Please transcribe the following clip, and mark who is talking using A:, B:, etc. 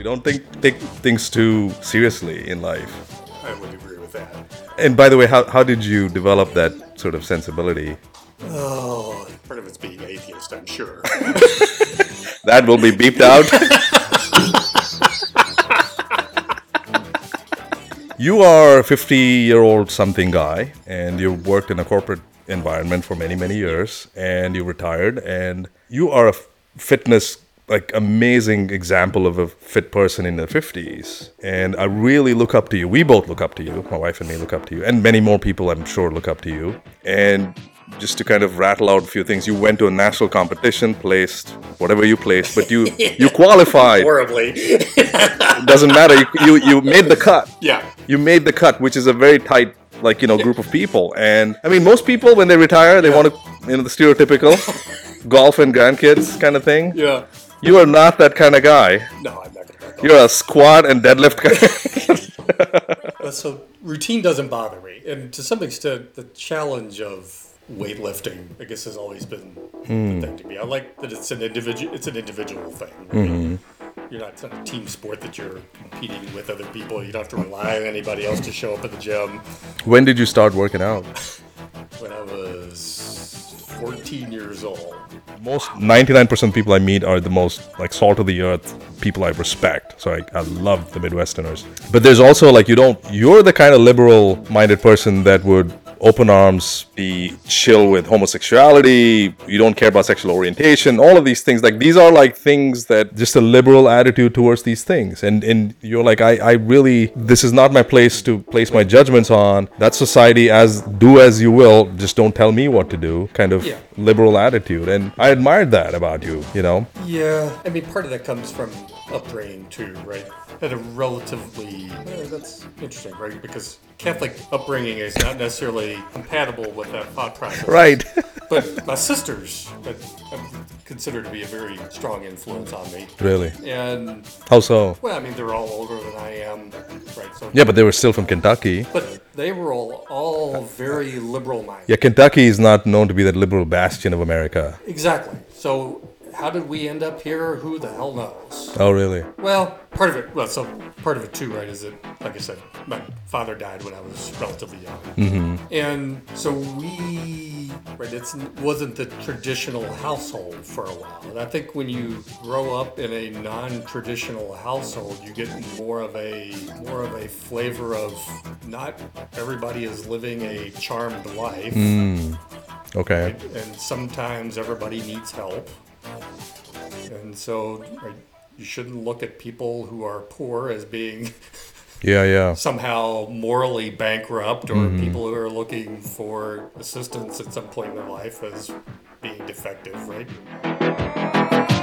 A: You don't think take things too seriously in life.
B: I would agree with that.
A: And by the way, how, how did you develop that sort of sensibility?
B: Oh, part of it's being atheist, I'm sure.
A: That will be beeped out. you are a 50 year old something guy, and you've worked in a corporate environment for many, many years, and you retired, and you are a fitness like amazing example of a fit person in the 50s and i really look up to you. We both look up to you. My wife and me look up to you. And many more people i'm sure look up to you. And just to kind of rattle out a few things you went to a national competition placed whatever you placed but you you qualified.
B: Horribly.
A: it doesn't matter. You, you you made the cut.
B: Yeah.
A: you made the cut which is a very tight like you know group of people. And i mean most people when they retire they want to you know the stereotypical golf and grandkids kind of thing.
B: Yeah.
A: You are not that kind of guy
B: No, I'm not
A: you're a squat and deadlift guy
B: Uh, so routine doesn't bother me, and to some extent, the challenge of weightlifting, I guess, has always been the thing to me. I like that it's an individual. It's an individual thing. right? You're not it's not a team sport that you're competing with other people. You don't have to rely on anybody else to show up at the gym.
A: when did you start working out
B: When I was 14 years old,
A: most 99% of people i meet are the most like salt of the earth people i respect. So I, I love the midwesterners. But there's also like you don't you're the kind of liberal minded person that would open arms be chill with homosexuality you don't care about sexual orientation all of these things. Like these are like things that just a liberal attitude towards these things. And and you're like i i really this is not my place to place my judgments on. That society as do as you will just don't tell me what to do kind of
B: Yeah.
A: liberal attitude. And i admired that about you you know?
B: Yeah, I mean, part of that comes from upbringing too, right? At a relatively that's interesting, right? Because Catholic upbringing is not necessarily compatible with that thought process.
A: right
B: But my sisters, that consider to be a very strong influence on me,
A: really
B: and
A: how so
B: well, I mean, they're all older than I am, right? So
A: yeah but they were still from kentucky
B: but they were all all very liberal minded.
A: yeah kentucky is not known to be that liberal bastion of america
B: Exactly. So how did we end up here? Who the hell knows?
A: Oh really
B: Well, part of it, well, so part of it too, right, is that, like I said, my father died when I was relatively young. Mm-hmm. And so we, right, it wasn't the traditional household for a while. And I think when you grow up in a non-traditional household, you get more of a, more of a flavor of not everybody is living a charmed life.
A: okay
B: And sometimes everybody needs help. And so right, you shouldn't look at people who are poor as being
A: yeah yeah
B: somehow morally bankrupt or mm-hmm. people who are looking for assistance at some point in their life as being defective, right?